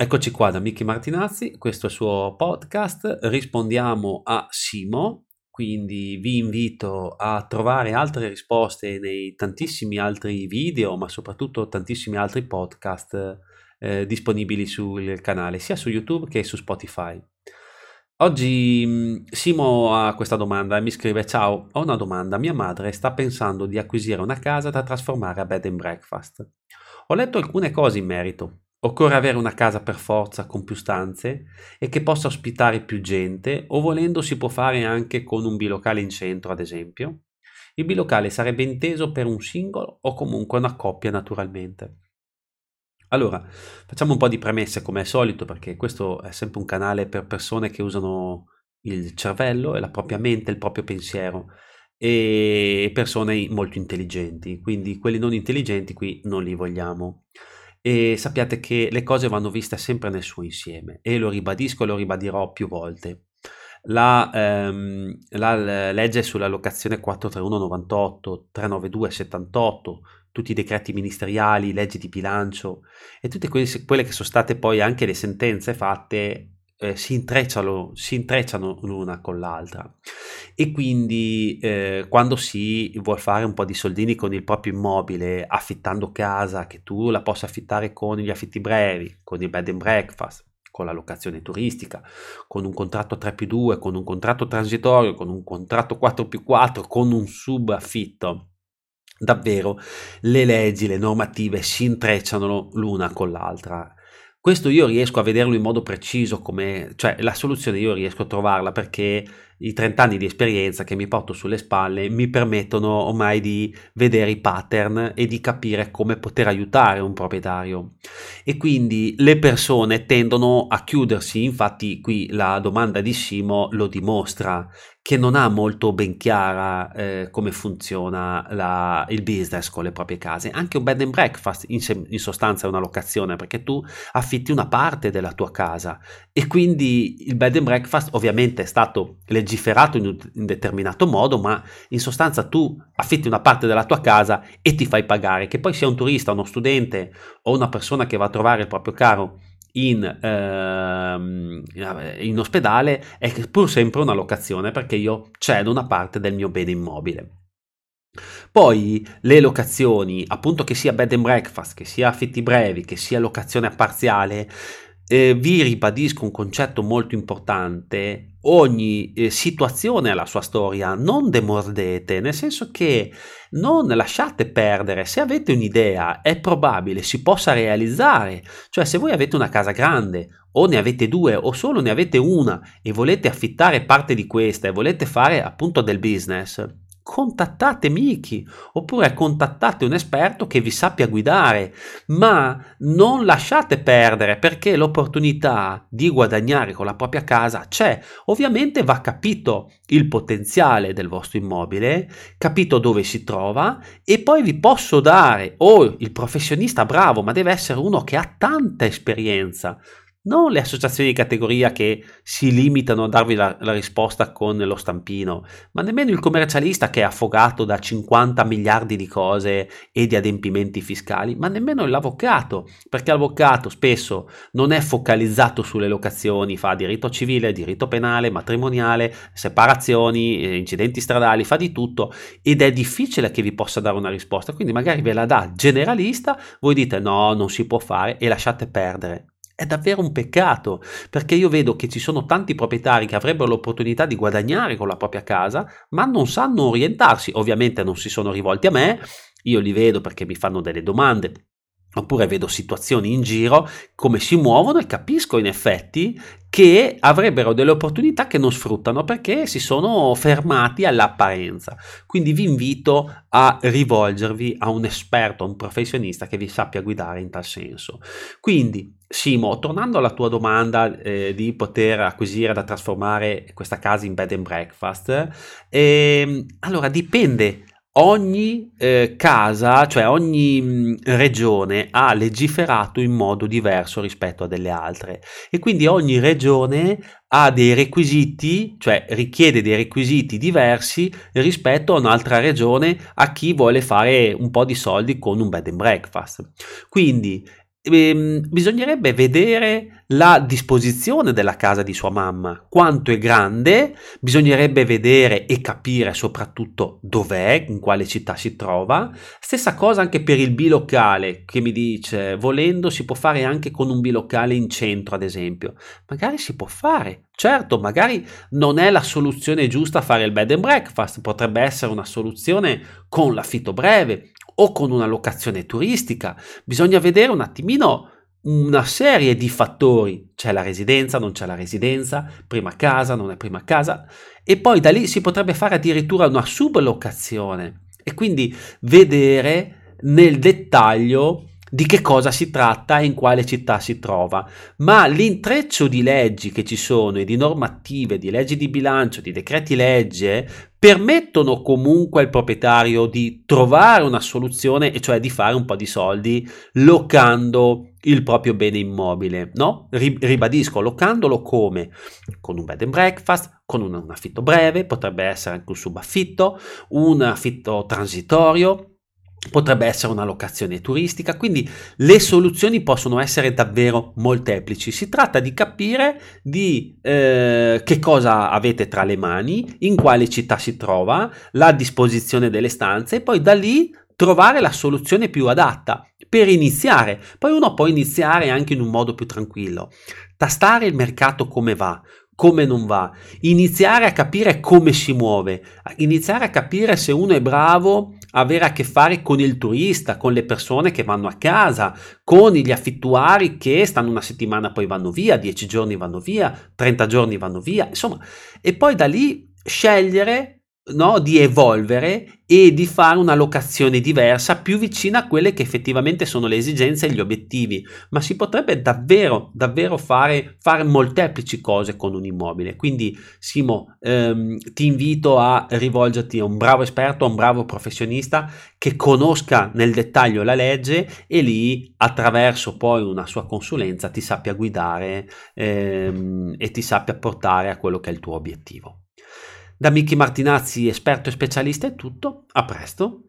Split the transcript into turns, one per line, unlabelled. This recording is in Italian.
Eccoci qua da Michi Martinazzi, questo è il suo podcast, rispondiamo a Simo, quindi vi invito a trovare altre risposte nei tantissimi altri video, ma soprattutto tantissimi altri podcast eh, disponibili sul canale, sia su YouTube che su Spotify. Oggi mm, Simo ha questa domanda e mi scrive: Ciao, ho una domanda. Mia madre sta pensando di acquisire una casa da trasformare a bed and breakfast. Ho letto alcune cose in merito. Occorre avere una casa per forza con più stanze e che possa ospitare più gente o volendo si può fare anche con un bilocale in centro, ad esempio. Il bilocale sarebbe inteso per un singolo o comunque una coppia naturalmente. Allora, facciamo un po' di premesse come al solito perché questo è sempre un canale per persone che usano il cervello e la propria mente, il proprio pensiero e persone molto intelligenti, quindi quelli non intelligenti qui non li vogliamo e sappiate che le cose vanno viste sempre nel suo insieme e lo ribadisco e lo ribadirò più volte. La, ehm, la legge sulla locazione 43198, 392 78, tutti i decreti ministeriali, leggi di bilancio e tutte quelle che sono state poi anche le sentenze fatte eh, si, intrecciano, si intrecciano l'una con l'altra e quindi eh, quando si vuole fare un po' di soldini con il proprio immobile affittando casa che tu la possa affittare con gli affitti brevi con il bed and breakfast con la locazione turistica, con un contratto 3 più 2, con un contratto transitorio, con un contratto 4 più 4, con un subaffitto. Davvero le leggi, le normative si intrecciano l'una con l'altra questo io riesco a vederlo in modo preciso, come, cioè la soluzione io riesco a trovarla perché i 30 anni di esperienza che mi porto sulle spalle mi permettono ormai di vedere i pattern e di capire come poter aiutare un proprietario. E quindi le persone tendono a chiudersi, infatti qui la domanda di Simo lo dimostra, che non ha molto ben chiara eh, come funziona la, il business con le proprie case. Anche un bed and breakfast in, in, sostanza è una locazione perché tu affitti una parte della tua casa e quindi il bed and breakfast ovviamente è stato legiferato in un in determinato modo, ma in sostanza tu affitti una parte della tua casa e ti fai pagare, che poi sia un turista, uno studente o una persona che va a trovare il proprio caro in, ehm, in ospedale è pur sempre una locazione perché io cedo una parte del mio bene immobile. Poi le locazioni, appunto che sia bed and breakfast, che sia affitti brevi, che sia locazione parziale, eh, vi ribadisco un concetto molto importante, ogni eh, situazione ha la sua storia, non demordete, nel senso che non lasciate perdere, se avete un'idea è probabile si possa realizzare, cioè se voi avete una casa grande o ne avete due o solo ne avete una e volete affittare parte di questa e volete fare appunto del business, contattate Miki oppure contattate un esperto che vi sappia guidare, ma non lasciate perdere perché l'opportunità di guadagnare con la propria casa c'è. Ovviamente va capito il potenziale del vostro immobile, capito dove si trova e poi vi posso dare o oh, il professionista bravo, ma deve essere uno che ha tanta esperienza non le associazioni di categoria che si limitano a darvi la, la, risposta con lo stampino, ma nemmeno il commercialista che è affogato da 50 miliardi di cose e di adempimenti fiscali, ma nemmeno l'avvocato, perché l'avvocato spesso non è focalizzato sulle locazioni, fa diritto civile, diritto penale, matrimoniale, separazioni, eh, incidenti stradali, fa di tutto ed è difficile che vi possa dare una risposta, quindi magari ve la dà generalista, voi dite no, non si può fare e lasciate perdere è davvero un peccato, perché io vedo che ci sono tanti proprietari che avrebbero l'opportunità di guadagnare con la propria casa, ma non sanno orientarsi. Ovviamente non si sono rivolti a me, io li vedo perché mi fanno delle domande oppure vedo situazioni in giro, come si muovono e capisco in effetti che avrebbero delle opportunità che non sfruttano perché si sono fermati all'apparenza. Quindi vi invito a rivolgervi a un esperto, a un professionista che vi sappia guidare in tal senso. Quindi, Simo, tornando alla tua domanda eh, di poter acquisire da trasformare questa casa in bed and breakfast, eh, allora dipende ogni eh, casa, cioè ogni mh, mm, regione ha legiferato in modo diverso rispetto a delle altre e quindi ogni regione ha dei requisiti, cioè richiede dei requisiti diversi rispetto a un'altra regione a chi vuole fare un po' di soldi con un bed and breakfast. Quindi ehm, bisognerebbe vedere la disposizione della casa di sua mamma, quanto è grande, bisognerebbe vedere e capire soprattutto dov'è, in quale città si trova. Stessa cosa anche per il bilocale, che mi dice, volendo si può fare anche con un bilocale in centro, ad esempio. Magari si può fare, certo, magari non è la soluzione giusta fare il bed and breakfast, potrebbe essere una soluzione con l'affitto breve o con una locazione turistica. Bisogna vedere un attimino una serie di fattori, c'è la residenza, non c'è la residenza, prima casa, non è prima casa, e poi da lì si potrebbe fare addirittura una sublocazione. E quindi vedere nel dettaglio di che cosa si tratta e in quale città si trova, ma l'intreccio di leggi che ci sono e di normative, di leggi di bilancio, di decreti legge permettono comunque al proprietario di trovare una soluzione e cioè di fare un po' di soldi locando il proprio bene immobile, no? Ribadisco, locandolo come? Con un bed and breakfast, con un, affitto breve, potrebbe essere anche un subaffitto, un affitto transitorio, potrebbe essere una locazione turistica, quindi le soluzioni possono essere davvero molteplici. Si tratta di capire di eh, che cosa avete tra le mani, in quale città si trova, la disposizione delle stanze e poi da lì trovare la soluzione più adatta per iniziare. Poi uno può iniziare anche in un modo più tranquillo, tastare il mercato come va, come non va, iniziare a capire come si muove, iniziare a capire se uno è bravo avere a che fare con il turista, con le persone che vanno a casa, con gli affittuari che stanno una settimana poi vanno via, 10 giorni vanno via, 30 giorni vanno via, insomma, e poi da lì scegliere no, di evolvere e di fare una locazione diversa più vicina a quelle che effettivamente sono le esigenze e gli obiettivi, ma si potrebbe davvero, davvero fare, fare molteplici cose con un immobile. Quindi, Simo, ehm, ti invito a rivolgerti a un bravo esperto, a un bravo professionista che conosca nel dettaglio la legge e lì, attraverso poi una sua consulenza, ti sappia guidare ehm, e ti sappia portare a quello che è il tuo obiettivo. Da Michi Martinazzi, esperto e specialista è tutto, a presto!